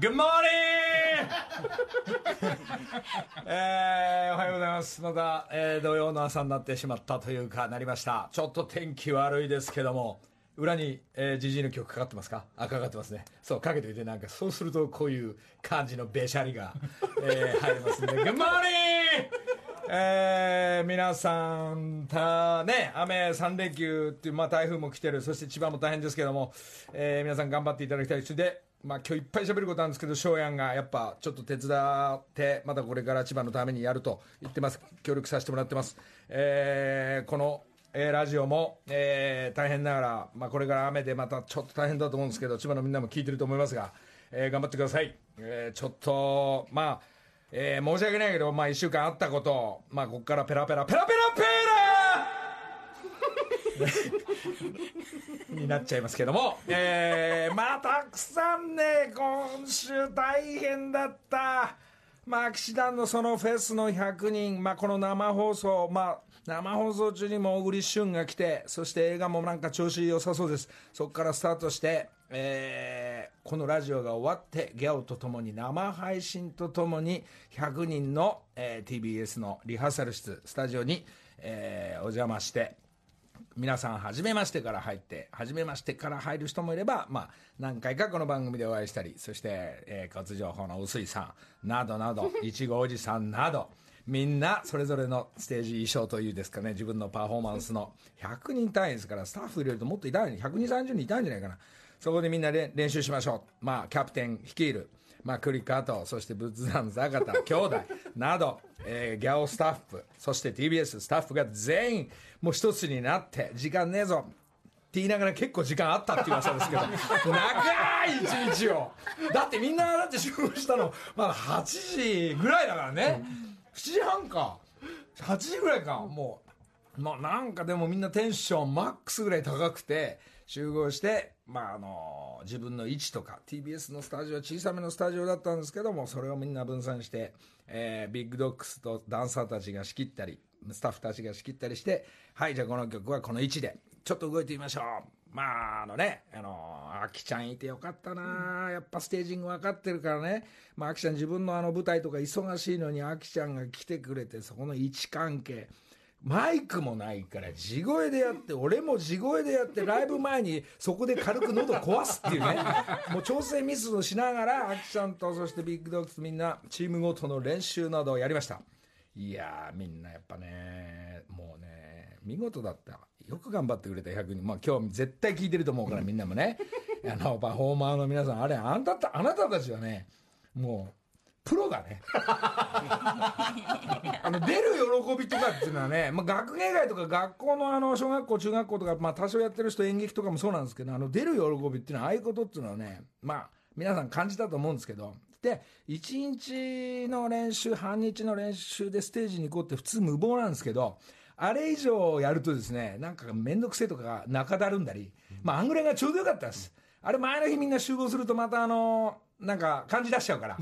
Good morning! えー、おはようございます。また、えー、土曜の朝になってしまったというか、なりました。ちょっと天気悪いですけども、裏に、えー、ジジイの曲かかってますか？あ、かかってますね。そう、かけていて、なんか、そうするとこういう感じのべしゃりが、えー、入りますんで、Good morning! えー、皆さん、た、ね、雨3連休っていう、まあ台風も来てる、そして千葉も大変ですけども、えー、皆さん頑張っていただきたい。それで、まあ今日いっぱい喋ることなんですけど、翔やんがやっぱちょっと手伝って、またこれから千葉のためにやると言ってます。協力させてもらってます。えー、この、えーラジオも、えー大変ながら、まあこれから雨でまたちょっと大変だと思うんですけど、千葉のみんなも聞いてると思いますが、えー頑張ってください。えーちょっと、まあ、えー申し訳ないけど、まあ一週間あったこと、まあここからペラペラ、ペラペラペラ になっちゃいますけども、えー、まあたくさんね、今週大変だった。まあ、騎士団のそのフェスの100人、まあ、この生放送、まあ、生放送中にも小栗旬が来て、そして映画もなんか調子良さそうです。そこからスタートして、えーこのラジオが終わって、ギャオとともに生配信とともに、100人の、えー TBS のリハーサル室、スタジオに、えーお邪魔して、皆さん、初めましてから入って、初めましてから入る人もいれば、まあ、何回かこの番組でお会いしたり、そして、えー、交通情報の臼井さん、などなど、いちごおじさんなど、みんな、それぞれのステージ衣装というですかね、自分のパフォーマンスの、100人単位ですから、スタッフ入れるともっといたん120、30人いたんじゃないかな。そこでみんなで練習しましょう。まあ、キャプテン率いる、まあ、栗加藤、そして仏壇坂田、兄弟など、えーギャオスタッフ、そして TBS スタッフが全員、もう一つになって、時間ねえぞ。って言いながら結構時間あったっていう噂ですけど、長い一日を。だってみんなだって集合したの、まだ8時ぐらいだからね。7時半か。8時ぐらいか。もう、まあなんかでもみんなテンションマックスぐらい高くて、集合して、まああの、自分の位置とか、TBS のスタジオは小さめのスタジオだったんですけども、それをみんな分散して、えービッグドッグスとダンサーたちが仕切ったり、スタッフたちが仕切ったりして、はい、じゃあこの曲はこの位置で、ちょっと動いてみましょう。まあ、あのね、あの、あきちゃんいてよかったな、やっぱステージング分かってるからね。まあ、あきちゃん自分のあの舞台とか忙しいのに、あきちゃんが来てくれて、そこの位置関係。マイクもないから地声でやって俺も地声でやってライブ前にそこで軽く喉壊すっていうね。もう調整ミスをしながらあきちゃんとそしてビッグドッグスみんなチームごとの練習などをやりました。いやーみんなやっぱねもうね見事だった。よく頑張ってくれた100人。まあ今日絶対聞いてると思うからみんなもね。あのパフォーマーの皆さんあれあんたたあなたたちはねもうプロだね。あの出る喜びとかっていうのはね、まあ、学芸会とか学校のあの小学校中学校とか、まあ、多少やってる人演劇とかもそうなんですけどあの出る喜びっていうのはああいうことっていうのはねまあ皆さん感じたと思うんですけどで1日の練習半日の練習でステージに行こうって普通無謀なんですけどあれ以上やるとですねなんか面倒くせえとかが中だるんだり、まあ、あんぐらいがちょうどよかったです。あれ前の日みんな集合するとまたあのなんか感じ出しちゃうから。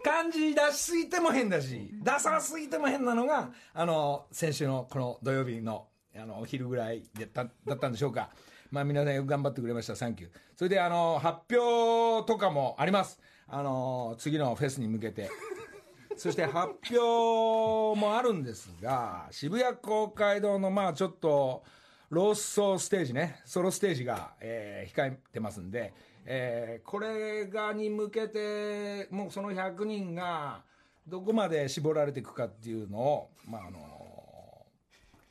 感じ出しすぎても変だし、出さすぎても変なのが、あの、先週のこの土曜日の、あの、お昼ぐらいだっただったんでしょうか。まあ皆さんよく頑張ってくれました。サンキュー。それであの、発表とかもあります。あの、次のフェスに向けて。そして発表もあるんですが、渋谷公会堂のまあちょっと、ローソーステージね、ソロステージが、えー控えてますんで、えーこれがに向けて、もうその100人が、どこまで絞られていくかっていうのを、まああの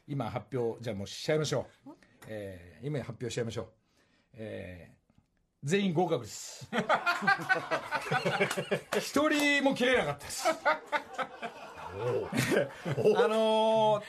今発表、じゃあもうしちゃいましょう。えー今発表しちゃいましょう。えー全員合格です。一人も切れなかったです。あのー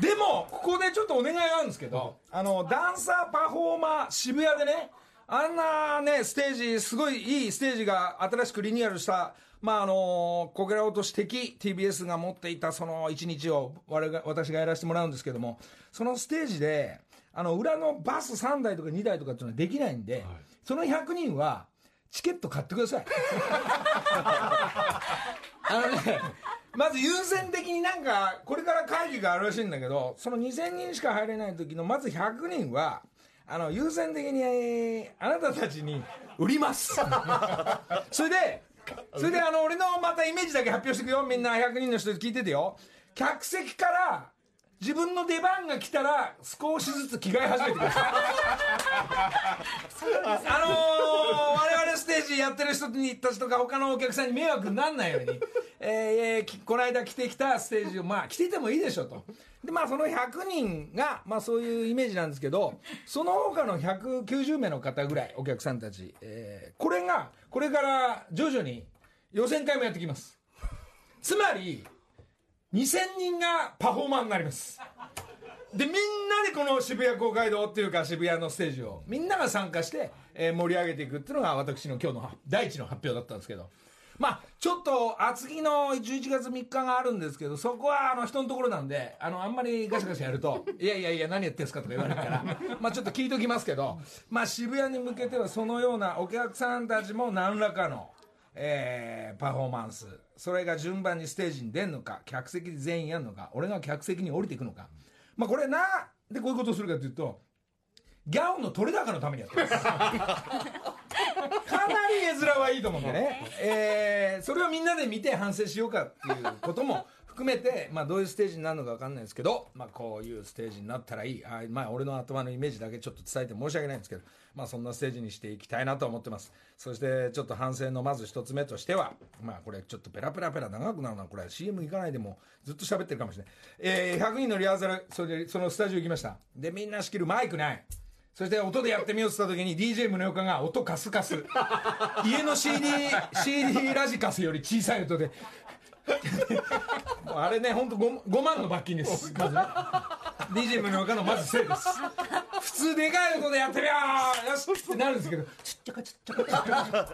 でも、ここでちょっとお願いがあるんですけど、あの、ダンサーパフォーマー渋谷でね、あんなね、ステージ、すごいいいステージが新しくリニューアルした、まあ、あのこけら落とし的 TBS が持っていたその一日を我が私がやらせてもらうんですけども、そのステージで、あの、裏のバス3台とか2台とかっていうのはできないんで、その100人は、チケット買ってください。あのね、まず優先的になんか、これから会議があるらしいんだけど、その2000人しか入れない時のまず100人は、あの、優先的に、あなたたちに売ります。それでそれであの俺のまたイメージだけ発表していくよ。みんな100人の人聞いててよ。客席から自分の出番が来たら少しずつ着替え始めてください。あのー、我々ステージやってる人たちとか他のお客さんに迷惑にならないように、えー、この間着てきたステージをまあ着ててもいいでしょとでまあその100人がまあそういうイメージなんですけどその他の190名の方ぐらいお客さんたち、えー、これがこれから徐々に予選会もやってきます。つまり2000人がパフォーマーになります。でみんなでこの渋谷公会堂っていうか渋谷のステージをみんなが参加して、えー、盛り上げていくっていうのが私の今日の第一の発表だったんですけど。まあちょっと厚木の11月3日があるんですけどそこはあの人のところなんであのあんまりガシャガシャやると「いやいやいや何やってんすか」とか言われるから まあちょっと聞いときますけどまあ渋谷に向けてはそのようなお客さんたちも何らかのえー、パフォーマンスそれが順番にステージに出るのか客席全員やるのか俺が客席に降りていくのか。まあこれなでこういうことをするかというとギャオンの取れ高のためにやってます。かなり絵面はいいと思うんでね、えー、それをみんなで見て反省しようかっていうことも含めて、まあ、どういうステージになるのか分かんないですけど、まあ、こういうステージになったらいい。あ、まあ、俺の頭のイメージだけちょっと伝えて申し訳ないんですけど、まあ、そんなステージにしていきたいなと思ってます。そしてちょっと反省のまず一つ目としては、まあ、これちょっとペラペラペラ長くなるな。これ CM 行かないでもずっと喋ってるかもしれない、えー、100人のリハーサルそれでそのスタジオ行きました。でみんな仕切るマイクないそして音でやってみようって言った時に DJ 宗岡が音カスカス。家の CD, CD ラジカスより小さい音で。あれね本当 5, 5万の罰金です。まずね DJ 宗岡のまずせいです。普通でかい音でやってみようよしってなるんですけど。ちっちゃかちっちゃかちっちゃか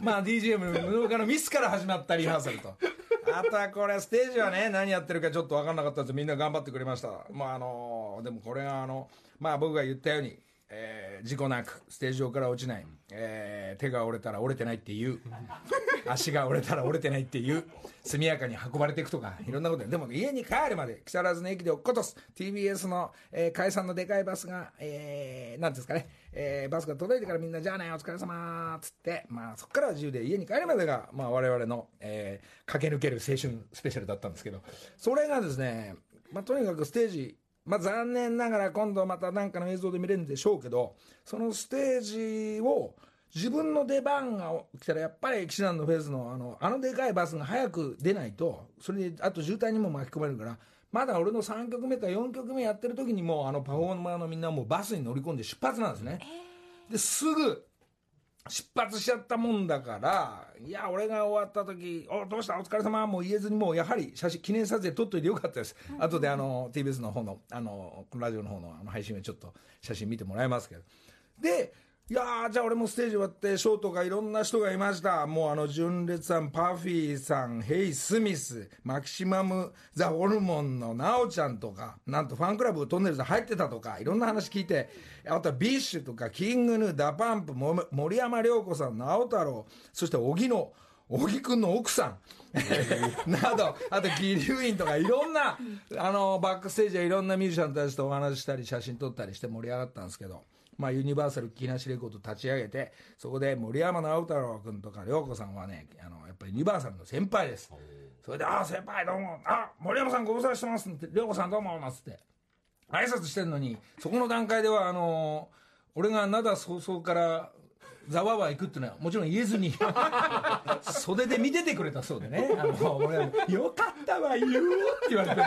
まあ DJ 宗岡のミスから始まったリハーサルと。あとはこれステージはね何やってるかちょっと分かんなかったですみんな頑張ってくれました。まああのでもこれがあのまあ僕が言ったようにえー、事故なくステージ上から落ちない、えー、手が折れたら折れてないっていう足が折れたら折れてないっていう速やかに運ばれていくとかいろんなことでも家に帰るまで木更津の駅で落っことす。TBS の、えー、解散のでかいバスが、えー、なんですかね、えー、バスが届いてからみんなじゃあねお疲れ様っつってまあそこからは自由で家に帰るまでが、まあ、我々の、えー、駆け抜ける青春スペシャルだったんですけど。それがですね、まあ、とにかくステージまあ、残念ながら今度また何かの映像で見れるんでしょうけどそのステージを自分の出番が来たらやっぱり騎士団のフェスのあのあのでかいバスが早く出ないとそれであと渋滞にも巻き込まれるからまだ俺の3曲目か4曲目やってる時にもうあのパフォーマーのみんなもうバスに乗り込んで出発なんですね。ですぐ出発しちゃったもんだからいや俺が終わった時「おどうした？お疲れ様。もう言えずにもうやはり写真記念撮影撮っといてよかったです、うん、後であの TBS の方のあのラジオの方のあの配信をちょっと写真見てもらいますけど。でいやじゃあ俺もステージ終わってショートがいろんな人がいましたもうあの純烈さんパフィーさんヘイ・スミスマキシマム・ザ・ホルモンのナオちゃんとかなんとファンクラブとんねるず入ってたとかいろんな話聞いてあとはビッシュとかキングヌーダパンプ森山良子さん直太朗そして小木の小木君の奥さん などあと鬼龍院とかいろんなあのバックステージでいろんなミュージシャンたちとお話ししたり写真撮ったりして盛り上がったんですけど。まあ、ユニバーサル木梨レコード立ち上げてそこで森山直太朗君とか涼子さんはねあのやっぱりユニバーサルの先輩です。それで「ああ先輩どうも。あ森山さんご無沙汰してます」って「涼子さんどうも」なんつって挨拶してんのにそこの段階ではあの俺が灘早々からざわわ行くっていうのはもちろん言えずに 袖で見ててくれたそうでね「あの俺よかったわ言う」って言われて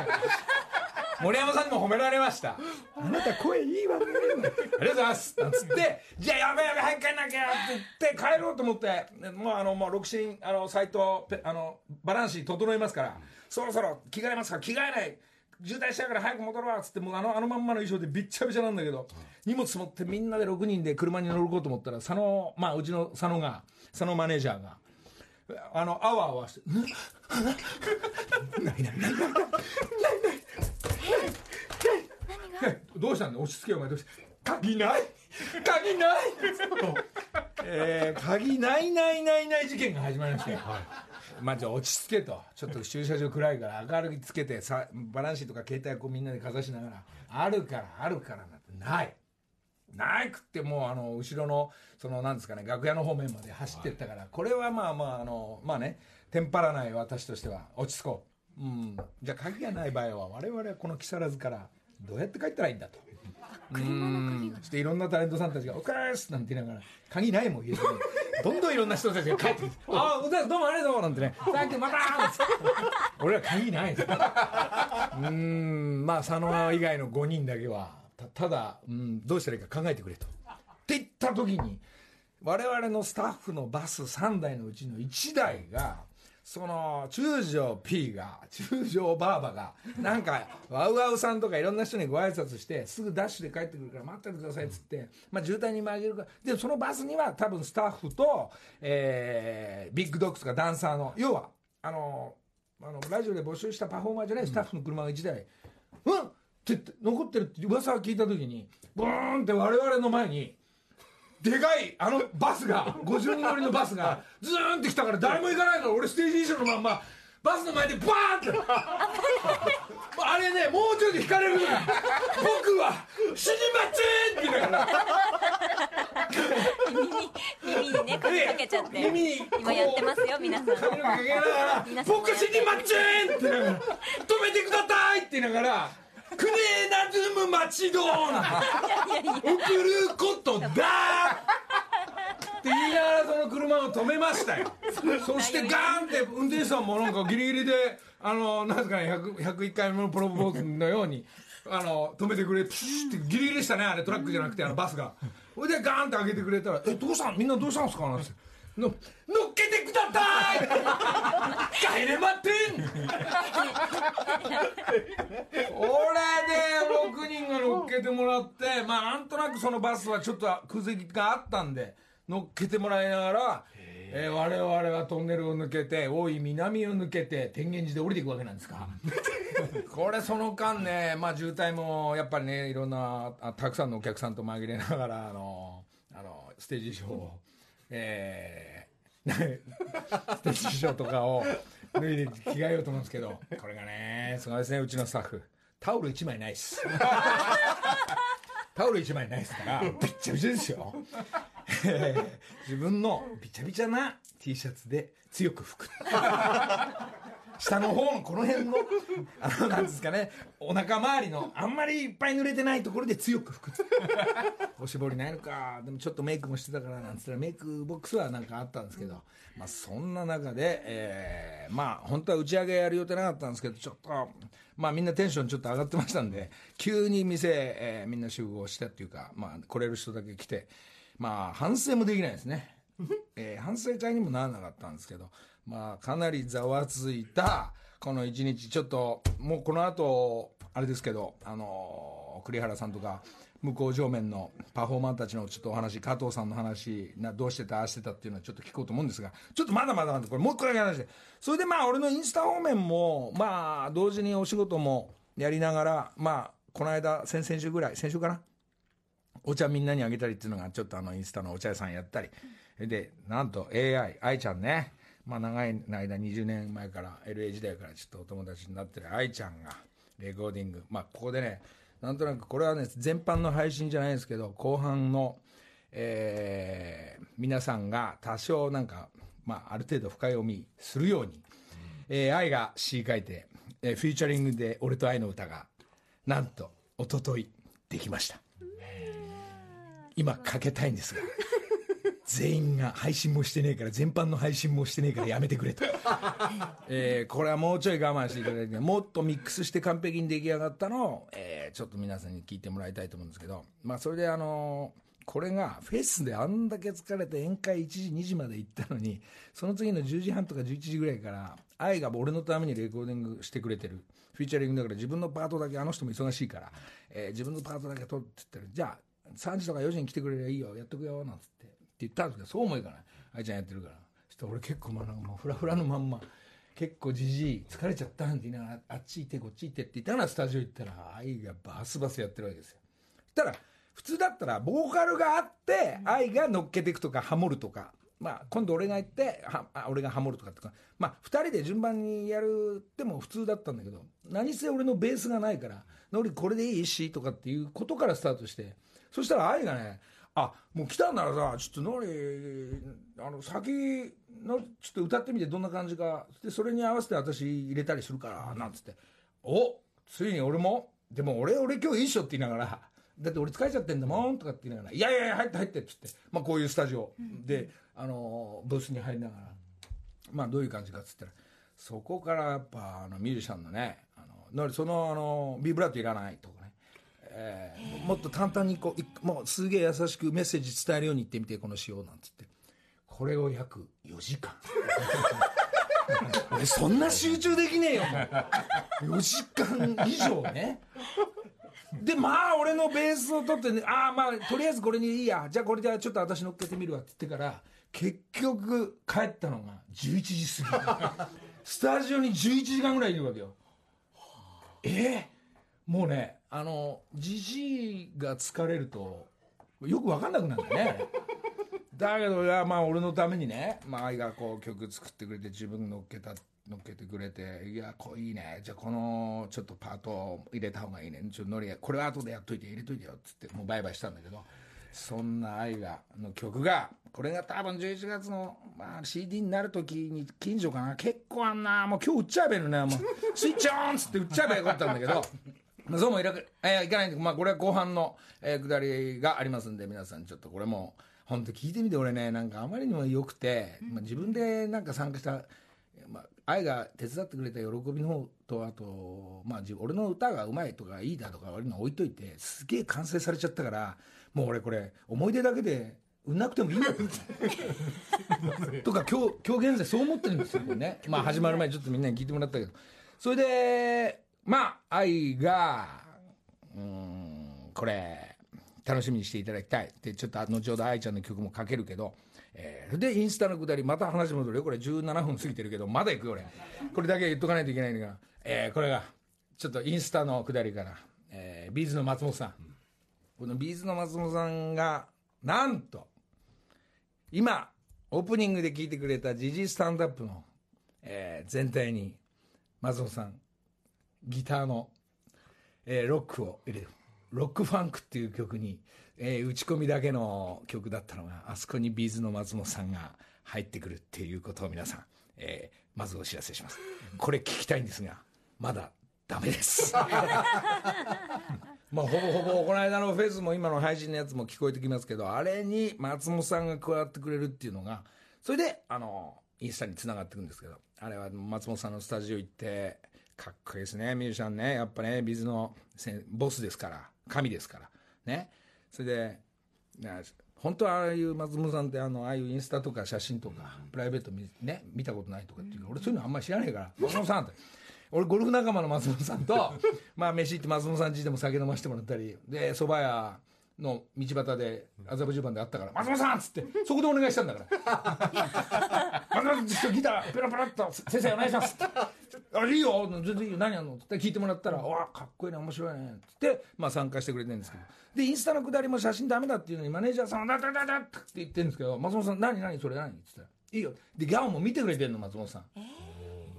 森山さんにも褒められました「あなた声いいわね」ありがとうございます」なんつって「じゃあやべやべ早く帰んなきゃ」って言って帰ろうと思ってもうあのもう六神あのサイトあのバランシー整いますからそろそろ着替えますか着替えない。渋滞しちゃうから早く戻るわっつってもうあのあのまんまの衣装でびっちゃびちゃなんだけど、荷物持ってみんなで6人で車に乗るこうと思ったら佐野まあうちの佐野が佐野マネージャーがあのあわあわして「ないないないないないないどうしたんだ落ち着けよお前。どうした鍵ない？鍵ない？えー、鍵ないないないない事件が始まりましたよ、はい、まあじゃあ落ち着けと。ちょっと駐車場暗いから明るくつけてさバランシーとか携帯こうみんなでかざしながらあるからあるからなんてない。なくってもうあの後ろのそのなんですかね楽屋の方面まで走ってったから、これはまあまああのまあねテンパらない私としては落ち着こう、うん、じゃあ鍵がない場合は我々はこの木更津からどうやって帰ったらいいんだと。うん。そしていろんなタレントさんたちが「お疲れっす」なんて言いながら鍵ないもん言えずにどんどんいろんな人たちが帰ってきて「ああお疲れどうもありがとう」なんてね「サンキューまた!」俺は鍵ないですうん。まあ佐野以外の5人だけはたただ、うん、どうしたらいいか考えてくれと。って言った時に我々のスタッフのバス3台のうちの1台がその中条 P が中条バーバがなんかワウワウさんとかいろんな人にご挨拶してすぐダッシュで帰ってくるから待っててくださいっつって、まあ、渋滞に曲げるからでそのバスには多分スタッフと、えービッグドッグスがダンサーの要はあのあのラジオで募集したパフォーマーじゃないスタッフの車が1台、うん！って言って残ってるって噂を聞いた時にボーンって我々の前にでかいあのバスが50人乗りのバスがズーンって来たから誰も行かないから俺ステージ衣装のまんまバスの前でバーンって。あれねもうちょいで引かれるぐらい僕は死にませんって言いながら。耳にね髪かけちゃって。耳に今やってますよ皆さん。髪の毛かけながら僕死にませんって言いながら止めてくださいって言いながらクネナズム待ちどーなんて送ることだって言いながらその車を止めましたよ。そしてガーンって運転手さんもなんかギリギリであのなんですかね100 101回目のプロポーズのようにあの止めてくれプシュってギリギリでしたねあれトラックじゃなくてあのバスが。それでガーンって上げてくれたら「えどうしたん？みんなどうしたんですか?」なんての乗っけてください！帰れまってん俺で6人が乗っけてもらってまあなんとなくそのバスはちょっと空席があったんで乗っけてもらいながら、えー我々はトンネルを抜けて大井南を抜けて天元寺で降りていくわけなんですか？これその間ねまあ渋滞もやっぱりねいろんなあたくさんのお客さんと紛れながらあのあのステージショーをえーステージショーとかを脱いで着替えようと思うんですけど これがねすごいですねうちのスタッフ。タオル1枚ないっす。タオル1枚ないですからびっちゃびちゃですよ。え ー自分のびちゃびちゃな T シャツで強く拭く下の方のこの辺のあのなんですかねお腹周りのあんまりいっぱい濡れてないところで強く拭く。おしぼりないのかでもちょっとメイクもしてたからなんつったらメイクボックスはなんかあったんですけど、まあ、そんな中で、えーまあ本当は打ち上げやる予定なかったんですけどちょっとまあみんなテンションちょっと上がってましたんで急に店、えーみんな集合したっていうか、まあ、来れる人だけ来てまあ反省もできないですね。えー反省会にもならなかったんですけど、まあ、かなりざわついたこの一日。ちょっともうこの後あれですけど、あのー栗原さんとか向こう上面のパフォーマーたちのちょっとお話加藤さんの話などうしてたああしてたっていうのはちょっと聞こうと思うんですがちょっとまだまだなんでこれもう一個だけ話してそれでまあ俺のインスタ方面もまあ同時にお仕事もやりながらまあこの間先々週ぐらい先週かなお茶みんなにあげたりっていうのがちょっとあのインスタのお茶屋さんやったり。でなんと AI 愛ちゃんね。まあ長い間20年前から LA 時代からちょっとお友達になってる愛ちゃんがレコーディング。まあここでねなんとなくこれはね全般の配信じゃないですけど後半のえー皆さんが多少なんかまあある程度深読みするように、えー愛が詩書いて、えーフィーチャリングで俺と愛の歌がなんと一昨日できました。今かけたいんですが全員が配信もしてねえから全般の配信もしてねえからやめてくれと、えーこれはもうちょい我慢していただいてもっとミックスして完璧に出来上がったのを、えーちょっと皆さんに聞いてもらいたいと思うんですけど。まあそれであのーこれがフェスであんだけ疲れて宴会1時2時まで行ったのにその次の10時半とか11時ぐらいから愛が俺のためにレコーディングしてくれてるフィーチャリングだから自分のパートだけあの人も忙しいから、えー自分のパートだけ取ってって言ったらじゃあ3時とか4時に来てくれりゃいいよやっとくよなんつって言ったんですけどそうもいかない。愛ちゃんやってるから。そしたら俺結構まあなんかもうフラフラのまんま結構じじい疲れちゃったなんて言いながらあっち行ってこっち行ってって言ったらスタジオ行ったら愛がバスバスやってるわけですよ。そしたら普通だったらボーカルがあって愛が乗っけていくとかハモるとかまあ今度俺が行っては俺がハモるとかってかまあ2人で順番にやるっても普通だったんだけど何せ俺のベースがないから「ノリこれでいいし」とかっていうことからスタートしてそしたら愛がねあもう来たんならさちょっとノリあの先のちょっと歌ってみてどんな感じか。でそれに合わせて私入れたりするからなんつって。おついに俺もでも俺俺今日いいっしょって言いながらだって俺疲れちゃってんだもんとかって言いながら「いやいやいや入って入って」っつって、まあ、こういうスタジオ。で、あのブースに入りながらまあどういう感じかっつったらそこからやっぱあのミュージシャンのねあののりそのあのビブラートいらないとか、えーもっと淡々にこういもうすげえ優しくメッセージ伝えるように言ってみてこの詩をなんつって。これを約4時間。俺 そんな集中できねえよ。もう4時間以上ね。でまあ俺のベースを取ってねああまあとりあえずこれにいいや。じゃあこれでちょっと私乗っけてみるわって言ってから結局帰ったのが11時過ぎ。スタジオに11時間ぐらいいるわけよ。ええ。もうねあのじじいが疲れるとよく分かんなくなるんだよね。だけどいやまあ俺のためにね、まあ、愛がこう曲作ってくれて自分乗っけた乗っけてくれていやこういいね。じゃあこのちょっとパート入れた方がいいね。ちょっとノリこれは後でやっといて入れといてよっつってもうバイバイしたんだけどそんな愛がの曲がこれが多分11月の、まあ、CD になる時に近所かな。結構あんなもう今日売っちゃえばいいのねもうスイッチオンっつって売っちゃえばよかったんだけどまあそうもいらく、えーいかないんで、まあこれは後半の、えー、下りがありますんで、皆さんちょっとこれも、本当聞いてみて、俺ね、なんかあまりにも良くて、まあ自分でなんか参加した、まあ、愛が手伝ってくれた喜びの方と、あと、まあ自俺の歌がうまいとかいいだとか悪いの置いといて、すげえ完成されちゃったから、もう俺これ、思い出だけで、売んなくてもいいんだ とか今日今日現在そう思ってるんですよこれね。まあ始まる前にちょっとみんなに聞いてもらったけど。それでまあ愛がうんこれ楽しみにしていただきたい。でちょっと後ほど愛ちゃんの曲もかけるけど、えーでインスタのくだりまた話戻る。よこれ17分過ぎてるけどまだ行くよ俺。これだけ言っとかないといけないのが、えーこれがちょっとインスタのくだりから、えービーズの松本さん。このビーズの松本さんがなんと今オープニングで聞いてくれたジジスタンドアップの、えー全体に松本さんギターの、えーロックを入れる。ロックファンクっていう曲に、えー打ち込みだけの曲だったのがあそこにビーズの松本さんが入ってくるっていうことを皆さん、えーまずお知らせします。これ聞きたいんですがまだダメです。まあ、ほぼほぼこの間のフェスも今の配信のやつも聞こえてきますけどあれに松本さんが加わってくれるっていうのがそれであのインスタにつながっていくんですけどあれは松本さんのスタジオ行ってかっこいいですねミュージシャンね。やっぱねビズのせボスですから神ですから。ね。それでな本当はああいう松本さんってあのああいうインスタとか写真とかプライベート見,、ね、見たことないとかっていうか俺そういうのあんまり知らないから松本さんって。俺ゴルフ仲間の松本さんと まあ飯行って松本さん家でも酒飲ませてもらったりで蕎麦屋の道端で麻布十番で会ったから「松本さん!」っつってそこでお願いしたんだから「松本さんギターペラペラっと先生お願いします」あいいよ。全然いいよ。何やんの?」って聞いてもらったら「わかっこいいね。面白いね」っつって、まあ、参加してくれてるんですけど。でインスタのくだりも写真ダメだっていうのにマネージャーさんは「だだだだ」って言ってるんですけど松本さん「何？何？それ何?」って言ったら「いいよ」でギャオも見てくれてるの松本さん。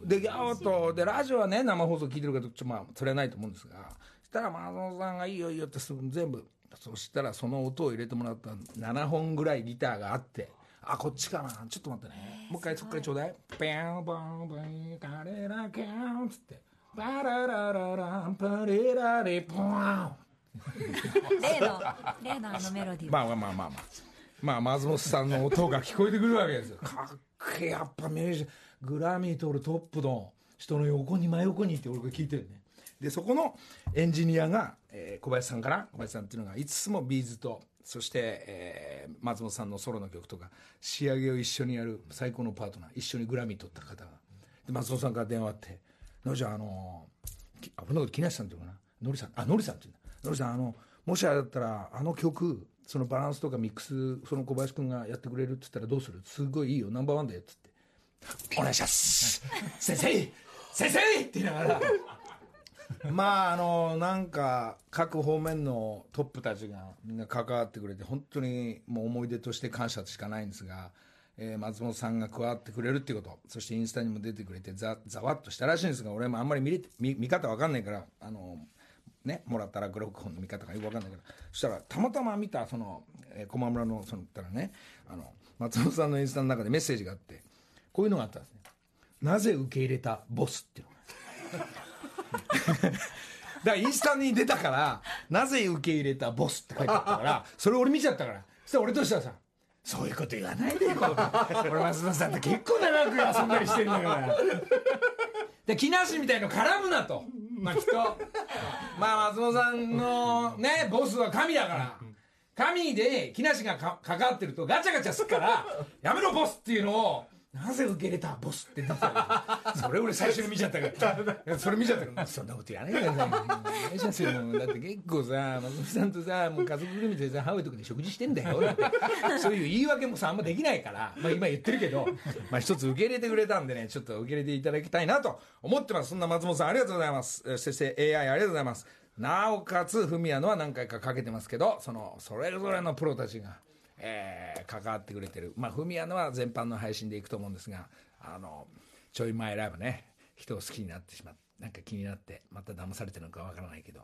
でギャオとでラジオはね生放送聞いてるけどちょっとまあそれはないと思うんですが。そしたら松本さんが「いいよいいよ」って全部そしたらその音を入れてもらった7本ぐらいギターがあってあこっちかな。ちょっと待ってね。もう一回そっからちょうだい「ペンポンポンカレラケン」っつって「パラララランパレラレポン」例の例のあのメロディー。まあまあまあまあまあ。まあ松本さんの音が聞こえてくるわけですよかっけえやっぱミュージシャングラミー取るトップの人の横に真横にいて俺が聞いてるねでそこのエンジニアが、えー小林さんかな小林さんっていうのがいつもビーズとそして、えー松本さんのソロの曲とか仕上げを一緒にやる最高のパートナー一緒にグラミー取った方が。で松本さんから電話あって「のりちゃんあのきあ俺のこと木梨さんっていうのかな。のりさんあのりさんっていうんだ。のりさんあのもしあれだったらあの曲そのバランスとかミックスその小林君がやってくれるって言ったらどうする？すごいいいよ。ナンバーワンだよっつって。お願いします。先生先生！って言いながら まああのなんか各方面のトップたちがみんな関わってくれて本当にもう思い出として感謝しかないんですが、えー松本さんが加わってくれるっていうことそしてインスタにも出てくれてざざわっとしたらしいんですが俺もあんまり見れ見見方わかんないからあのねもらった落語本の見方がよく分かんないけどそしたらたまたま見たその、えー、駒村のそのったらねあの松本さんのインスタの中でメッセージがあってこういうのがあったんですねなぜ受け入れたボスっていうのが。だからインスタに出たからなぜ受け入れたボスって書いてあったからそれ俺見ちゃったから。そしたら俺としてはさそういうこと言わないでよ俺松本さんって。結構長く遊んだりしてるんだからで木梨みたいの絡むなと。まあきっとまあ松本さんのねボスは神だから。神で木梨がか関わってるとガチャガチャすっからやめろボスっていうのをなぜ受け入れたボスって出てたよそれ俺最初に見ちゃったから。それ見ちゃったから。そんなことやらないでくださいお願いしますよ。だって結構さ松本さんとさもう家族ぐるみでさハワイとかで食事してんだよ。そういう言い訳もさあんまできないから、まあ、今言ってるけど、まあ、一つ受け入れてくれたんでねちょっと受け入れていただきたいなと思ってます。そんな松本さんありがとうございます。えーそして AI ありがとうございます。なおかつフミヤのは何回かかけてますけどそのそれぞれのプロたちがえー関わってくれてる。まあフミヤのは全般の配信でいくと思うんですがあのちょい前ライブね人を好きになってしまってなんか気になってまた騙されてるのかわからないけど、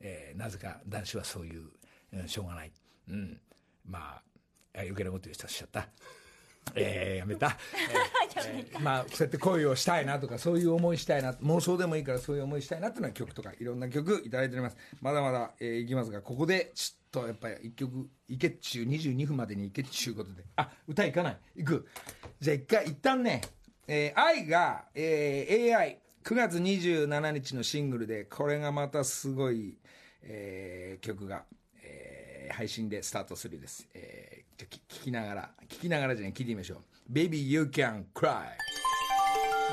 えーなぜか男子はそういう、うんしょうがない、うん、まああ余計なこと言う人はしちゃった。えー やめた、えーえーまあそうやって恋をしたいなとかそういう思いしたいな妄想でもいいからそういう思いしたいなっていうのは曲とかいろんな曲いただいております。まだまだ、えーいきますがここでちょっとやっぱり一曲いけっちゅう22分までにいけっちゅうことで。あ歌いかない。いく。じゃあ一回一旦ね、えー愛が、えー AI9 月27日のシングルでこれがまたすごい、えー曲が、えー配信でスタートするです、えーじゃあき聞きながら聞きながらじゃない聞いてみましょう「Baby You Can Cry」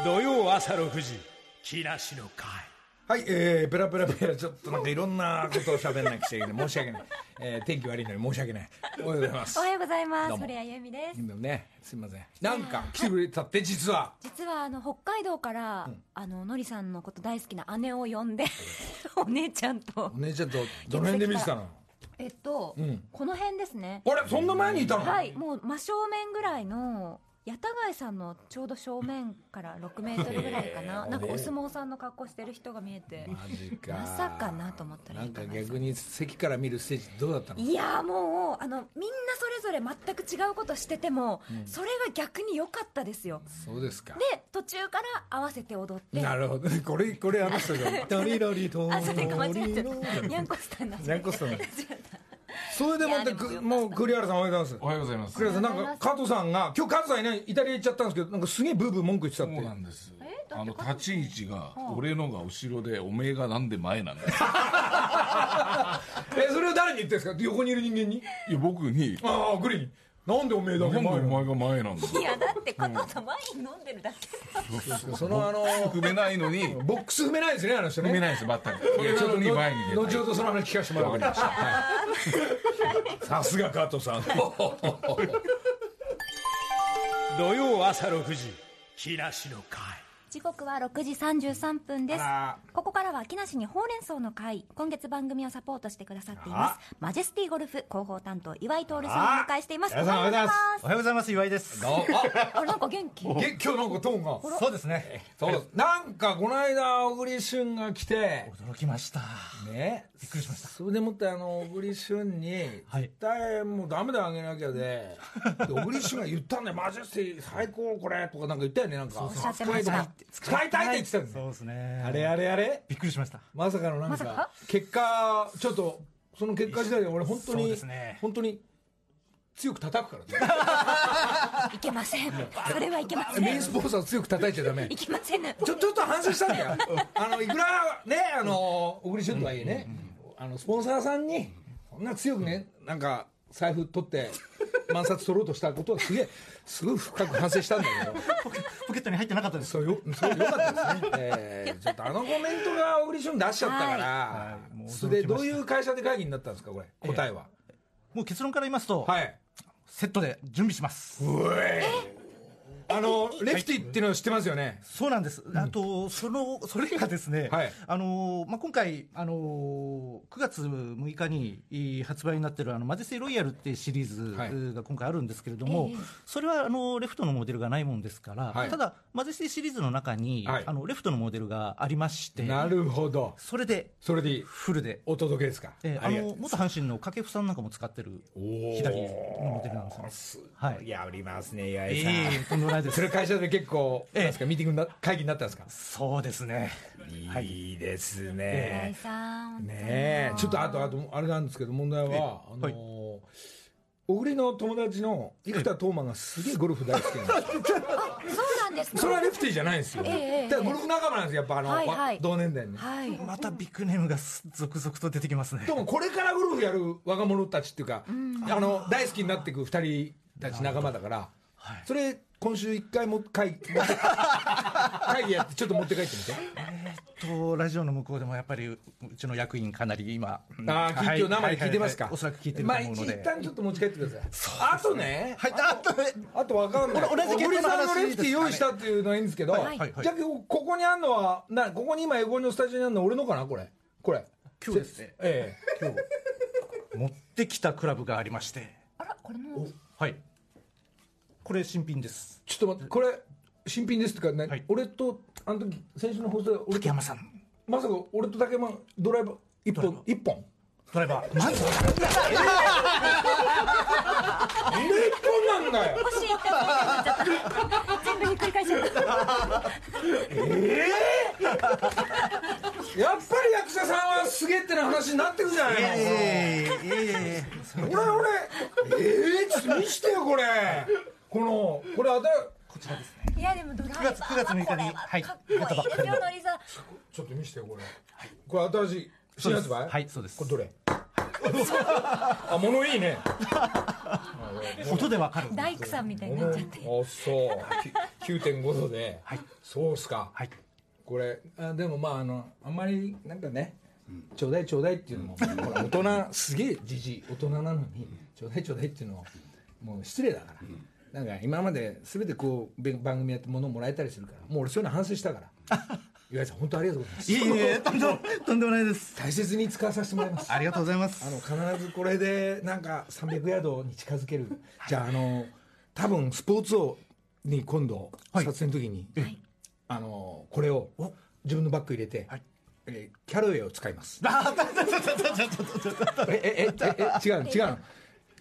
土曜朝6時木梨の会はい、えー、ペラペラペラ、ちょっとなんかいろんなことを喋んなきゃいけない。申し訳ない。えー、天気悪いのに申し訳ない。おはようございますお。はようございます堀谷由美ですでもね、すみません。なんか来てくれたって、実は。実はあの北海道から、あののりさんのこと大好きな姉を呼んで お姉ちゃんとお姉ちゃんとどの辺で見てたの？えっと、んこの辺ですねあれ、そんな前にいたの？はいもう真正面ぐらいの八田貝さんのちょうど正面から6メートルぐらいかななんかお相撲さんの格好してる人が見えてマジか。まさかなと思ったらなんか逆に席から見るステージどうだったの？いやーもうあのみんなそれぞれ全く違うことしてても、それが逆に良かったですよそうですか。で途中から合わせて踊ってなるほどね。これ、これあの人が。ダリラリと。あそれか間違えちゃったニャンコスターになっちゃっニャンコスターにそれでもっていやでもよかったく、もう栗原さんおはようございますお。はようございます。栗原さん、なんか加藤さんが、今日加藤さんいない、イタリア行っちゃったんですけど、なんかすげえブーブー文句言ってたっそうて。なんです。あの立ち位置が俺のが後ろでおめえがなんで前なんだよ。え、それを誰に言ってんですか？横にいる人間に？いや僕にああ、グリーン。なんでおめえだなんでおけ前なの前が前なんだよ。いやだって加藤さんワイン飲んでるだけそのあの、踏めないのにボックス踏めないですね、あの人ね。踏めないです全く。いやちょっとに前に出後ほどその話聞かせてもらうわかりました。はいさすが加藤さん。土曜朝6時木梨の会時刻は6時33分です。あここからは木梨にほうれん草の会。今月番組をサポートしてくださっています。マジェスティゴルフ広報担当岩井徹さんをお迎えしています。おはようございます。おはようございます。岩井です。あ、あなんか元気？げ今日なんかトーンが。そうですね。そう。なんかこの間小栗旬が来て。驚きました。ね。びっくりしました。それでもってあの小栗旬にはい。絶対もうダメであげなきゃで。で小栗旬が言ったんだよ。マジェスティ最高これ。とかなんか言ったよね。なんか。おっしゃってました使い。たいって言ってたんだよそうですね。あれあれあれ？びっくりしました。まさかのなんか結果ちょっとその結果次第で俺本当にですね。本当に強く叩くからね。いけません。それはいけません。メインスポンサー強く叩いちゃダメ。いけません。ちょちょっと反省したんだよ。あのいくらねあの小栗旬とはいえねあのスポンサーさんにこんな強くねなんか財布取って万札取ろうとしたことはすげえすごい深く反省したんだけど。ポケットに入ってなかったです。そうよそうよかったですね、えーちょっとあのコメントが小栗旬出しちゃったから、はい。もう驚きました。それでどういう会社で会議になったんですかこれ？答えは、もう結論から言いますと、はい。セットで準備します。うえああのレフティっていうのを知ってますよね？そうなんです。あと、その、それがですね、はい。あの、まあ、今回、あの、9月6日にい発売になってる、あの、マジェスティロイヤルっていうシリーはい。ズが今回あるんですけれども、それは、あの、レフトのモデルがないもんですから、はい。ただ、マジェスティシリーズの中に、はい。あの、レフトのモデルがありまして、なるほど。それで、それでいい。フルで、お届けですか？えーあの、元阪神の掛布さんなんかも使ってる、左のモデルなんですよ。はい。やりますね岩え井さん、えとんでもないですそ。れ会社で結構、ええなんですかミーティングな会議になったんですか？そうですね。いいですね。さんねえ、ちょっとあと、あと、あれなんですけど、問題は、あのはいー、小栗の友達の生田斗真がすげえゴルフ大好きなんですよ。そうなんですか？それはレフティーじゃないんですよ。ええええだからゴルフ仲間なんですよ、やっぱあの、はいはい同年代にね。はいまたビッグネームが続々と出てきますね。でもこれからゴルフやる若者たちっていうか、あの大好きになっていく二人たち仲間だから、それ今週一回も 会議やってちょっと持って帰ってみて。とラジオの向こうでもやっぱりうちの役員かなり今、うんああ、はい今日生で聞いてますか？はははおそらく聞いてるとまあ思うので。一旦ちょっと持ち帰ってください。あとね、はい、あとあとわかんない。同じ系統の話小栗さんのレフティーですかね？用意したっていうのはいいんですけど、はいはいはいじゃあここにあるのはなここに今英語のスタジオにあるのは俺のかな？これ。これ。今日ですねえ今日 持ってきたクラブがありまして、あらこれもはい。これ新品です。えちょっと待ってこれ新品ですってか、ねはい。俺とあの時先週の放送で俺と竹山さん、まさか俺と竹山ドライバー一本一本？ドライバー。まず俺一本なんだよ欲しいって全部ひっくり返しちゃったやっぱり役者さんはすげえってな話になってくじゃないの、ええええ俺俺えー、ちょっと見してよこれこのこれあたこちらですね。いやでもドライバー9月9月6日にははいかっこいい。ですよの。りさん。ちょっと見してよこれ。これ新しい新発売？はい、そうです。これ。どれ？あ物いいね。音でわかる。大工さんみたいになっちゃって。あそう。き9.5度で、はい。そうっすか、はい。これあでもまああのあんまりなんかね、ちょうだいちょうだいっていうのもほら大人すげえじじい大人なのにちょうだいちょうだいっていうのはもう失礼だから、なんか今まで全てこうべ番組やって物をもらえたりするからもう俺そういうの反省したから。岩井さん本当ありがとうございます。いえいえ、とんでもとんでもないです。大切に使わさせてもらいます。ありがとうございます。あの必ずこれでなんか300ヤードに近づける。じゃああの多分スポーツ王に今度はい。撮影の時に、あのこれを自分のバッグ入れて、はい。えーキャロウェイを使います。えええええ違うの違うの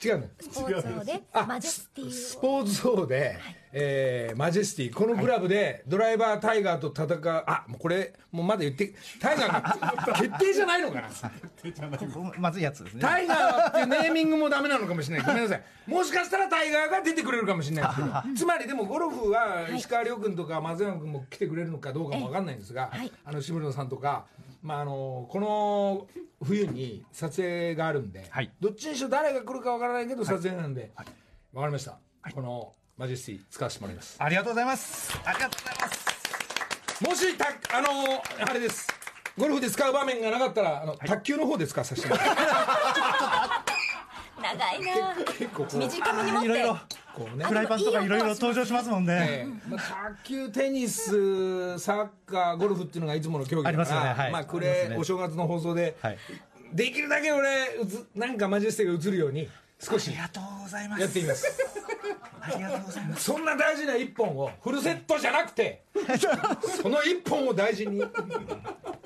違うの？スポーツ王であマジェスティを。スポーツ王で、えーマジェスティこのクラブでドライバータイガーと戦う。あもうこれもうまだ言ってタイガーが決定じゃないのかな？まずいやつですね。タイガーっていうネーミングもダメなのかもしれない。ごめんなさい。もしかしたらタイガーが出てくれるかもしれない。ですけど、つまりでもゴルフは石川遼君とか松山君も来てくれるのかどうかもわかんないんですが、はい。あの渋野さんとか、まああのこの冬に撮影があるんで、はいどっちにしろ誰が来るかわからないけど撮影なんで、わ、かりました。このマジェスティ使わせてもらいます。ありがとうございます。ありがとうございます。もしたあのあれです。ゴルフで使う場面がなかったら、あの、卓球の方で使わさせてもらいます。長いな。短めに持って。いろいろ、こうね。フライパンとかいろいろ登場しますもんね。ええ。まあ、卓球、テニス、サッカー、ゴルフっていうのがいつもの競技だからありますよね。はい。まあ、こありますね。れお正月の放送で、はい。できるだけ俺うつなんかマジェスティが映るように少しありがとうございます。やってみます。ありがとうございます。そんな大事な一本をフルセットじゃなくてその一本を大事に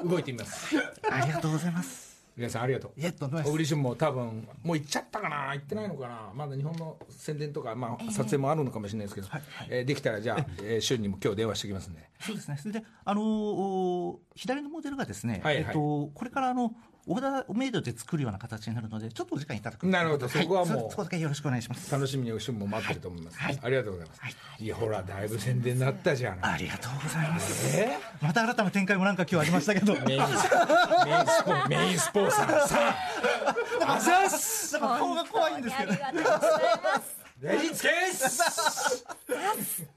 動いてみます。ありがとうございます。皆さんありがとう。いえ、とんでもないです。小栗旬も多分もう行っちゃったかな行ってないのかな。まだ日本の宣伝とか、まあ、撮影もあるのかもしれないですけど、えーできたらじゃあ、えー、旬にも今日電話しておきますんで。そうですね。それで、あのーお左のモデルがですね、はいはい。えっと、これからあの、オーダーメイドで作るような形になるので、ちょっとお時間いただく。なるほど。そこはもう。いそそこだけよろしくお願いします。楽しみに旬も待ってると思います、ありがとうございます、い、やほらだいぶ宣伝になったじゃない。ありがとうございます。え？また新たな展開もなんか今日ありましたけど、メインスメインスポメインスポンサー。さああざっす。なんか顔が怖いんですけど。あり。がとうございますレジつけす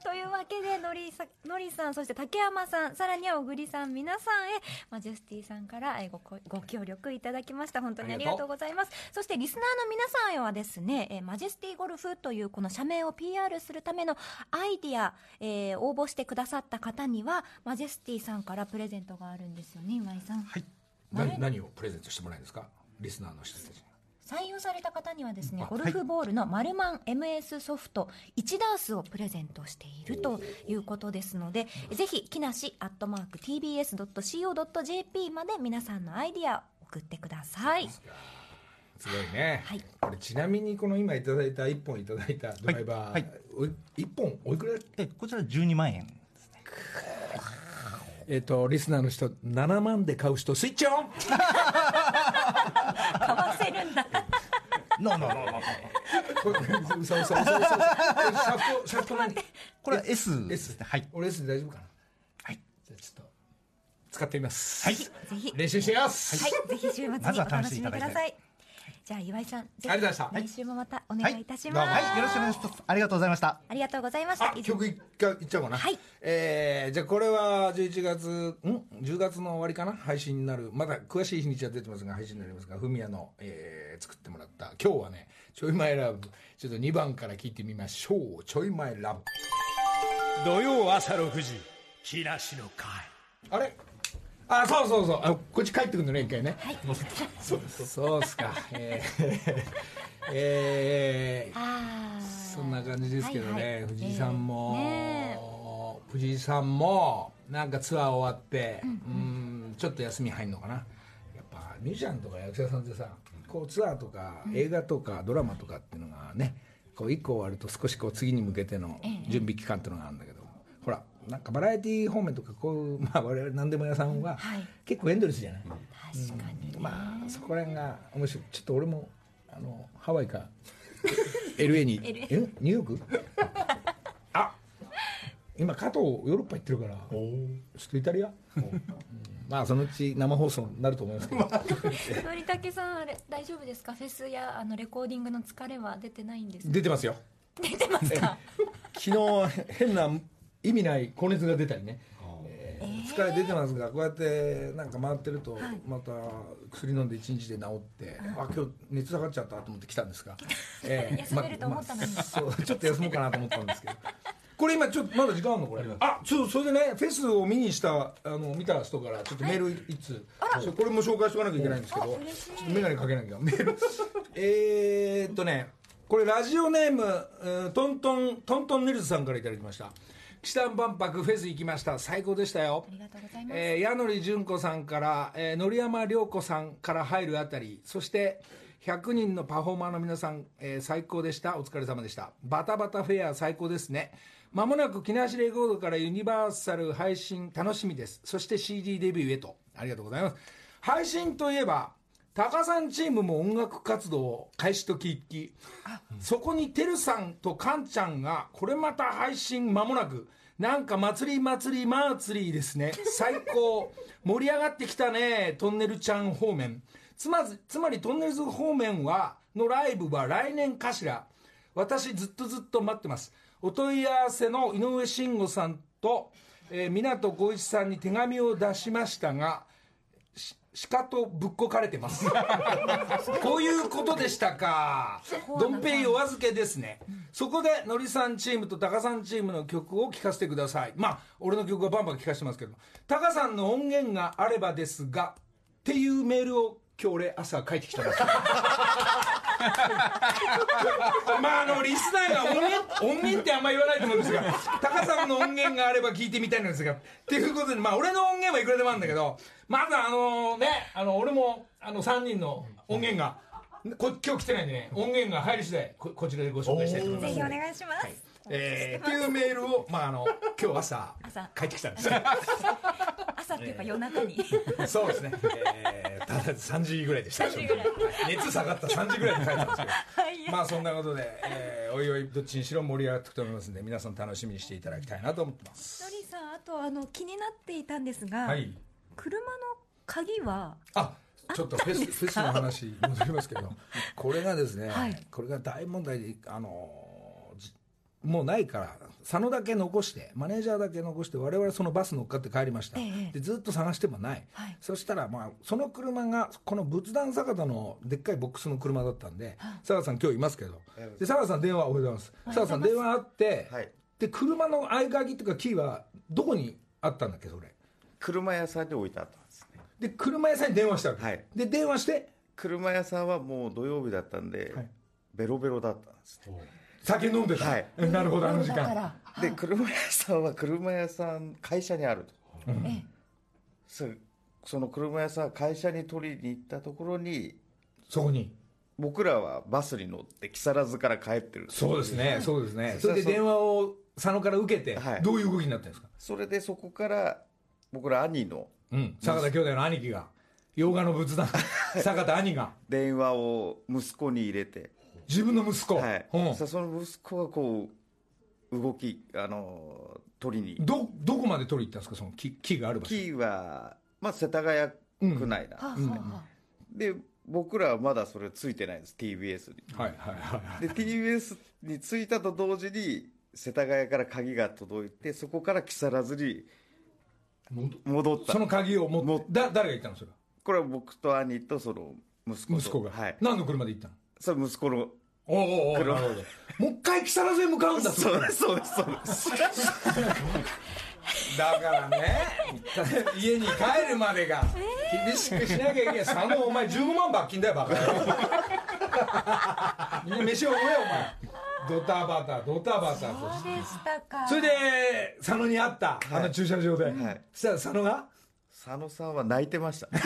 というわけでのりさのりさんそして竹山さんさらには小栗さん皆さんへマジェスティさんからえごこご協力いただきました。本当にありがとう。ございます。そしてリスナーの皆さんへはですねえマジェスティゴルフというこの社名を PR するためのアイディア、えー応募してくださった方にはマジェスティさんからプレゼントがあるんですよね今井さん。はい。何何をプレゼントしてもらえるんですか？リスナーの人たちに採用された方にはですねあゴルフボールのマルマン MS ソフト1ダースをプレゼントしているということですのでぜひ木梨アットマーク TBS.CO.JP まで皆さんのアイディア送ってください。すごいね、はい。これちなみにこの今いただいた1本いただいたドライバー、はい。おい1本おいくら？えこちら12万円ですね。えっ、とリスナーの人7万で買う人スイッチオン買わせるんだ。これ嘘嘘嘘嘘嘘これシャフトシャフト何これは S で S すね。はい。俺 S で大丈夫かな？はい。じゃあちょっと使ってみます。はい。ぜひ。練習してみます、はい、ぜひ週末におまずは楽しみ試していただいて。くださいじゃあ岩井さんぜひありがとうございま来週もまたお願いい。たします、はいはい。よろしくお願いします。ありがとうございました。ありがとうございました。あ曲いっかいっちゃおうかな。はい。えーじゃあこれは11月ん？10月の終わりかな？配信になる。まだ詳しい日にちは出てますが配信になりますがフミヤの、えー作ってもらった。今日はね「ちょい前ラブ」ちょっと2番から聞いてみましょう「ちょい前ラブ。土曜朝6時木梨の会」あれ？あそうそうそう。あこっち帰ってくるのね一回ね。そう そうっすか。えーえー そんな感じですけどね、はいはい。藤井さんも、ね藤井さんもなんかツアー終わって、うんちょっと休み入んのかな。やっぱミュージシャンとか役者さんってさこうツアーとか映画とかドラマとかっていうのがねこう1個終わると少しこう次に向けての準備期間っていうのがあるんだけど、なんかバラエティー方面とかこう、まあ、我々何でも屋さんははい。結構エンドレスじゃない、確かにね、まあそこら辺が面白い。ちょっと俺もあのハワイか。LA に。LA え？ニューヨーク？あ！今加藤ヨーロッパ行ってるから。ちょっとイタリア、うん。まあそのうち生放送になると思いますけど。のりたけさんあれ大丈夫ですか？フェスやあのレコーディングの疲れは出てないんですか？出てますよ。出てますか？昨日変な意味ない高熱が出たりね、えー疲れ出てますがこうやってなんか回ってるとまた薬飲んで1日で治って、あ今日熱下がっちゃったと思って来たんですが、え休めると思ったのに。まあそうちょっと休もうかなと思ったんですけど。これ今ちょっとまだ時間あるのこれ？あちょっとそれでねフェスを見にしたあの見た人からちょっとメール一通、そうこれも紹介しておかなきゃいけないんですけど。ちょっと眼鏡かけなきゃ。メール。えーっとねこれラジオネーム、えートントントントンネルズさんからいただきました岸田万博フェス行きました。最高でしたよ。ありがとうございます、えー、矢野純子さんから、えー、森山良子さんから入るあたりそして100人のパフォーマーの皆さん、えー最高でした。お疲れ様でした。バタバタフェア最高ですね。まもなく木梨レコードからユニバーサル配信楽しみです。そして CD デビューへと。ありがとうございます。配信といえばタカさんチームも音楽活動開始と聞きそこにてるさんとカンちゃんがこれまた配信間もなくなんか祭り祭り祭りですね。最高。盛り上がってきたねトンネルちゃん方面。つまずつまりトンネルズ方面はのライブは来年かしら。私ずっとずっと待ってます。お問い合わせの井上慎吾さんと、えー、湊浩一さんに手紙を出しましたがしかとぶっこかれてます。こういうことでしたか。ドンペイお預けですね、そこでのりさんチームとタカさんチームの曲を聴かせてください。まあ俺の曲はバンバン聴かせてますけどタカさんの音源があればですがっていうメールを今日俺朝書いてきたんですよまああのリスナーが音源音源ってあんま言わないと思うんですがタカさんの音源があれば聞いてみたいのですがっていうことでまあ俺の音源はいくらでもあるんだけどまずあのねあの俺もあの3人の音源がこ今日来てないんでね音源が入り次第ここちらでご紹介したいと思います。ぜひお願いします、えーっていうメールをまああの今日朝朝。書いてきたんです。よ 朝っていうか夜中に、そうですね、えー、ただ3時ぐらいでした。3時ぐらい。熱下がった。3時ぐらいに書いたんですけど。はい。まあそんなことで、えーおいおいどっちにしろ盛り上がっていくと思いますんで皆さん楽しみにしていただきたいなと思ってます。のりさんあとあの気になっていたんですが、はい。車の鍵はあちょっとフェスフェスの話戻りますけどこれがですね、はい。これが大問題であのもうないから佐野だけ残してマネージャーだけ残して我々そのバス乗っかって帰りました、ええ。でずっと探してもない、はい。そしたら、まあ、その車がこの仏壇坂田のでっかいボックスの車だったんで佐賀さん今日いますけど。で佐賀さん電話おはようございます。佐賀さん電話あって、はい。で車の合鍵っていうかキーはどこにあったんだっけそれ？車屋さんに置いてあったんですね。で車屋さんに電話したわけ、はい。で電話して？車屋さんはもう土曜日だったんで、はい。ベロベロだったんですね酒飲んでた、はい。なるほどあの時間。で車屋さんは車屋さん会社にあると、えそその車屋さん会社に取りに行ったところにそこに。僕らはバスに乗って木更津から帰ってるそうですねそうですね。それで電話を佐野から受けて、はい。どういう動きになってるんですか？それでそこから僕ら兄のうん。坂田兄弟の兄貴が洋画の仏壇。坂田兄が。電話を息子に入れて、自分の息子、はい。うん。さその息子がこう動きあの取りに。どどこまで取りに行ったんですか？その木木がある場所。キーは、まあ、世田谷区内はあなんですね、で僕らはまだそれついてないんです。TBS に。はいはいはいで TBS に着いたと同時に世田谷から鍵が届いてそこから木更津に戻った。その鍵を持ってもだ誰が行ったの？それこれは僕と兄とその息子と。息子が、はい。何の車で行ったの？それ息子のおうおうおうなるほど。もう一回木更津へ向かうんだ。そうですそうです。そうですだからね家に帰るまでが厳しくしなきゃいけない。佐野お前15万罰金だよバカ。野郎みんな飯を食えよお前。ドタバタドタバタと。そうでしたか。それで佐野に会った、あの駐車場で、はい。そしたら佐野が？佐野さんは泣いてました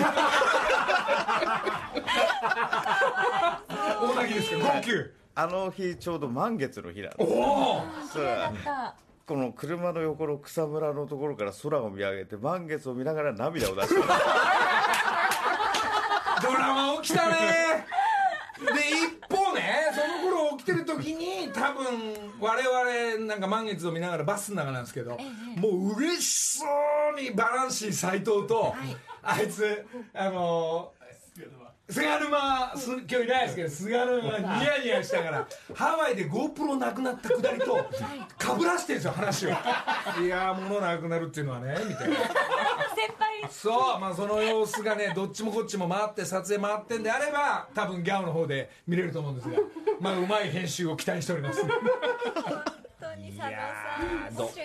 大泣きですか号泣あの日ちょうど満月の日なんでおおすそれはたこの車の横の草むらのところから空を見上げて満月を見ながら涙を出してました ドラマ起きたね。で一方ねその頃起きてる時に多分我々なんか満月を見ながらバスの中なんですけど、もう嬉しそうにバランシー斎藤と、あいつあの菅沼す今日いないですけど菅沼がニヤニヤしながらハワイで GoPro なくなったくだりとかぶらしてるんですよ話を。いやー物なくなるっていうのはねみたいな先輩。そうまあその様子がねどっちもこっちも回って撮影回ってんであれば多分ギャオの方で見れると思うんですがまあうまい編集を期待しております。本当に佐野さんご愁傷様でした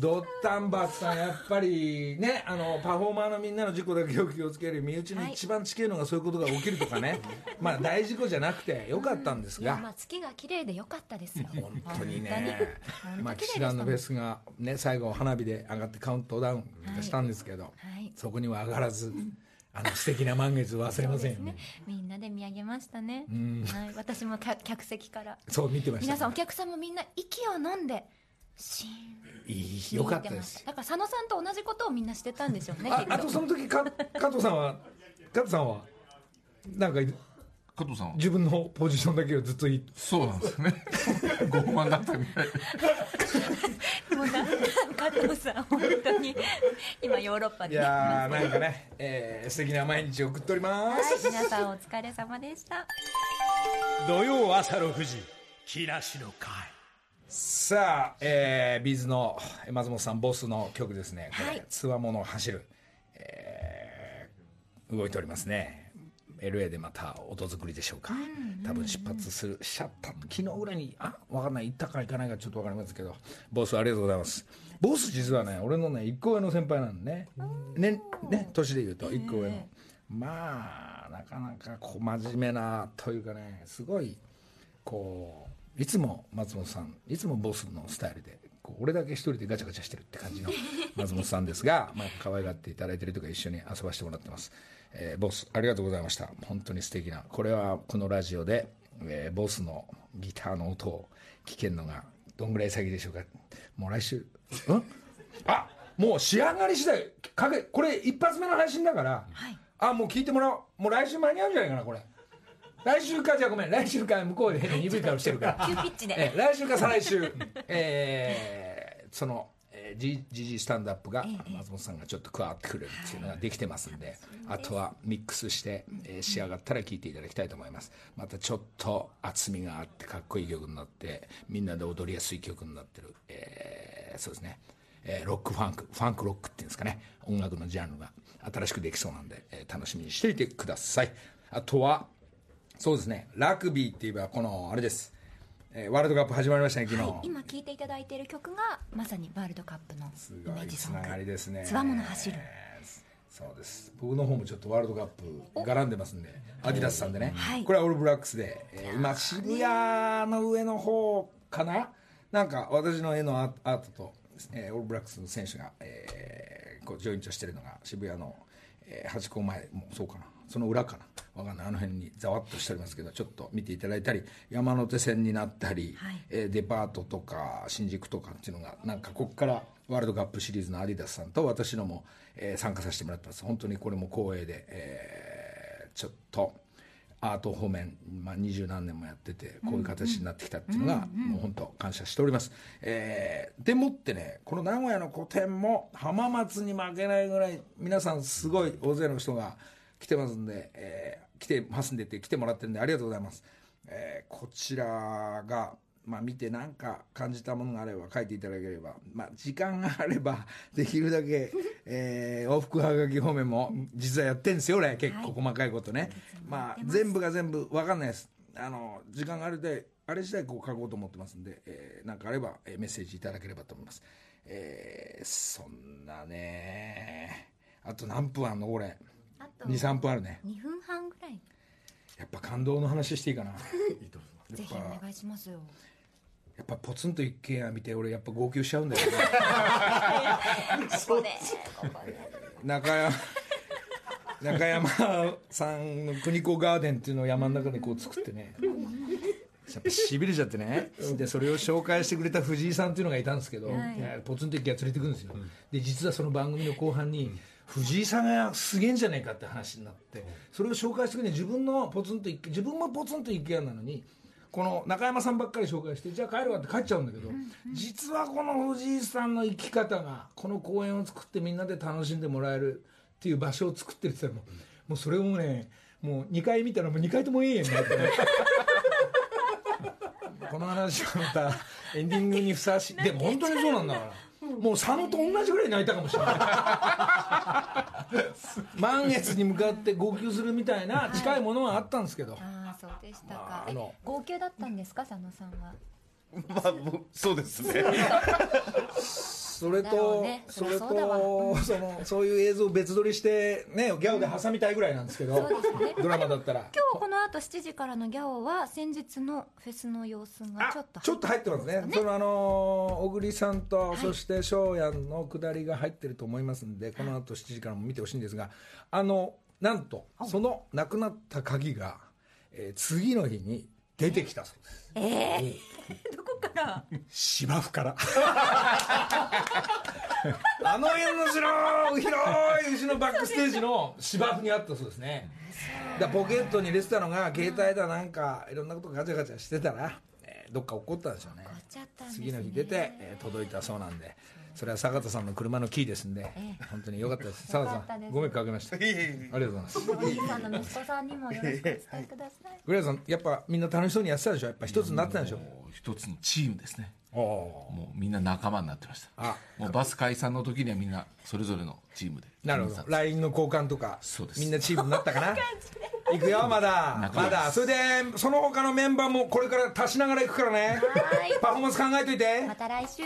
ドッタンバッさんやっぱりねあのパフォーマーのみんなの事故だけを気をつける身内に一番近いのがそういうことが起きるとかね、まあ大事故じゃなくてよかったんですが。まあ月が綺麗でよかったですよ本当にねまあ騎士本当綺麗でした。団のフェスがね最後花火で上がってカウントダウンしたんですけど、はい。そこには上がらずあの素敵な満月を忘れませんよね。みんなで見上げましたね、はい、私も客客席から。そう見てました。皆さんお客さんもみんな息を飲んでい。いよかったです。だから佐野さんと同じことをみんなしてたんでしょうねああとその時か 加藤さんは加藤さんはなんか加藤さんは？自分のポジションだけをずっと言い。そうなんですよね。ご不満だったみたい。ともうな加藤さん本当に今ヨーロッパいでやーなんかね、えー、素敵な毎日を送っております、はい皆さんお疲れ様でした。土曜朝6時木梨の会さあ、えー、ビーズの松本さんボスの曲ですね。はい。つわもの走る、えー動いておりますね。LA でまた音作りでしょうか、多分出発するしちゃった昨日ぐらいにあ分かんない。行ったか行かないかちょっと分かりますけど。ボスありがとうございます。ボス実はね俺のね1個上の先輩なんでね。ねね年で言うと1個上の、まあなかなかこう真面目なというかねすごいこういつも松本さんいつもボスのスタイルでこう俺だけ一人でガチャガチャしてるって感じの 松本さんですが、まあ、可愛がっていただいてるとか一緒に遊ばせてもらってます、えーボスありがとうございました。本当に素敵なこれはこのラジオで、えーボスのギターの音を聞けるのがどんぐらい先でしょうか。もう来週うん？あもう仕上がり次第。かけこれ一発目の配信だから、あもう聞いてもらおう。もう来週間に合うんじゃないかなこれ来週かじゃあごめん来週か向こうで変な鈍い顔してるから。急ピッチで。えー来週か再来週、えーその、GG スタンドアップが松本さんがちょっと加わってくれるっていうのができてますんで、あとはミックスして、えー仕上がったら聴いていただきたいと思います。またちょっと厚みがあってかっこいい曲になってみんなで踊りやすい曲になってる、えーそうですね、えーロックファンクファンクロックっていうんですかね。音楽のジャンルが新しくできそうなんで、えー楽しみにしていてください。あとはそうですね。ラグビーって言えばこのあれです、えーワールドカップ始まりましたね昨日、はい、今聴いていただいている曲がまさにワールドカップのすイメージソング。がりですね。つわもの走る。そうです。僕の方もちょっとワールドカップ絡んでますんでアディダスさんでね、はい。これはオールブラックスで、えー今渋谷の上の方かな？なんか私の絵のアアートと、えーオールブラックスの選手が、えーこうジョイントしてるのが渋谷の、えー、ハチ公前もそうかなその裏かな？わかんない。あの辺にざわっとしておりますけどちょっと見ていただいたり山手線になったり、はい。えーデパートとか新宿とかっていうのがなんかここからワールドカップシリーズのアディダスさんと私のも、えー参加させてもらってます。本当にこれも光栄で、えーちょっとアート方面、まあ、二十何年もやっててこういう形になってきたっていうのが、もう本当感謝しております、えーでもってねこの名古屋の個展も浜松に負けないぐらい皆さんすごい大勢の人が来てますんで、えー来てますんでって来てもらってるんでありがとうございます、えーこちらがまあ見て何か感じたものがあれば書いていただければ、まあ、時間があれば できるだけ、えー往復はがき方面も実はやってんですよ俺。結構細かいことね、まあ全部が全部分かんないです。あの時間があるであれ自体こう書こうと思ってますんで、えーなんかあれば、えーメッセージいただければと思います。えーそんなねあと何分あんのこれあと23分あるね。2分半ぐらい。やっぱ感動の話していいかな。ぜひお願いしますよ。やっぱポツンと一軒家見て俺やっぱ号泣しちゃうんだよね。ここで中山中山さんの国子ガーデンっていうのを山の中でこう作ってね。やっぱしびれちゃってね。でそれを紹介してくれた藤井さんっていうのがいたんですけど、はい。ポツンと一軒家連れてくるんですよ、で実はその番組の後半に藤井さんがすげえんじゃないかって話になってそれを紹介してくれて自分のポツンと自分もポツンと一軒家なのにこの中山さんばっかり紹介してじゃあ帰るわって帰っちゃうんだけど、実はこの藤井さんの生き方がこの公園を作ってみんなで楽しんでもらえるっていう場所を作ってるって言ったらもうもうそれをねもう2回見たらもう2回ともいいやんなってね。この話はまたエンディングにふさわしい。でも本当にそうなんだから。もう佐野と同じぐらい泣いたかもしれない 満月に向かって号泣するみたいな近いものはあったんですけど、ああそうでしたか。えあの号泣だったんですか佐野さんは？まあそうですね それと、ね。それとそのそういう映像を別撮りしてねギャオで挟みたいぐらいなんですけど、ね。ドラマだったら。今日この後7時からのギャオは先日のフェスの様子があちょっとちょっと入ってますね。そのあの小栗さんと、そして翔やんの下りが入ってると思いますんでこの後7時からも見てほしいんですがあのなんとそのなくなった鍵が、えー次の日に出てきたそうです。えー、どこから。芝生から。あの辺の白い広い牛のバックステージの芝生にあったそうですね。だポケットに入れてたのが携帯だなんかいろんなことガチャガチャしてたら、えーどっか落っこったんでしょうね。怒っちゃったんですね。次の日出て、えー届いたそうなんでそれは坂田さんの車のキーですんで、本当によかったです。坂田さんご迷惑かけました。ありがとうございますさんの息子さんにもよろしくお伝えください。グレーさんやっぱみんな楽しそうにやってたでしょ？やっぱ一つになってたでしょ？もう一つのチームですね。もうみんな仲間になってました。あもうバス解散の時にはみんなそれぞれのチームで。なるほど。LINE の交換とかそうです。みんなチームになったかな？行くよまだ。まだ。それでその他のメンバーもこれから足しながら行くからね。はい。パフォーマンス考えといて。また来週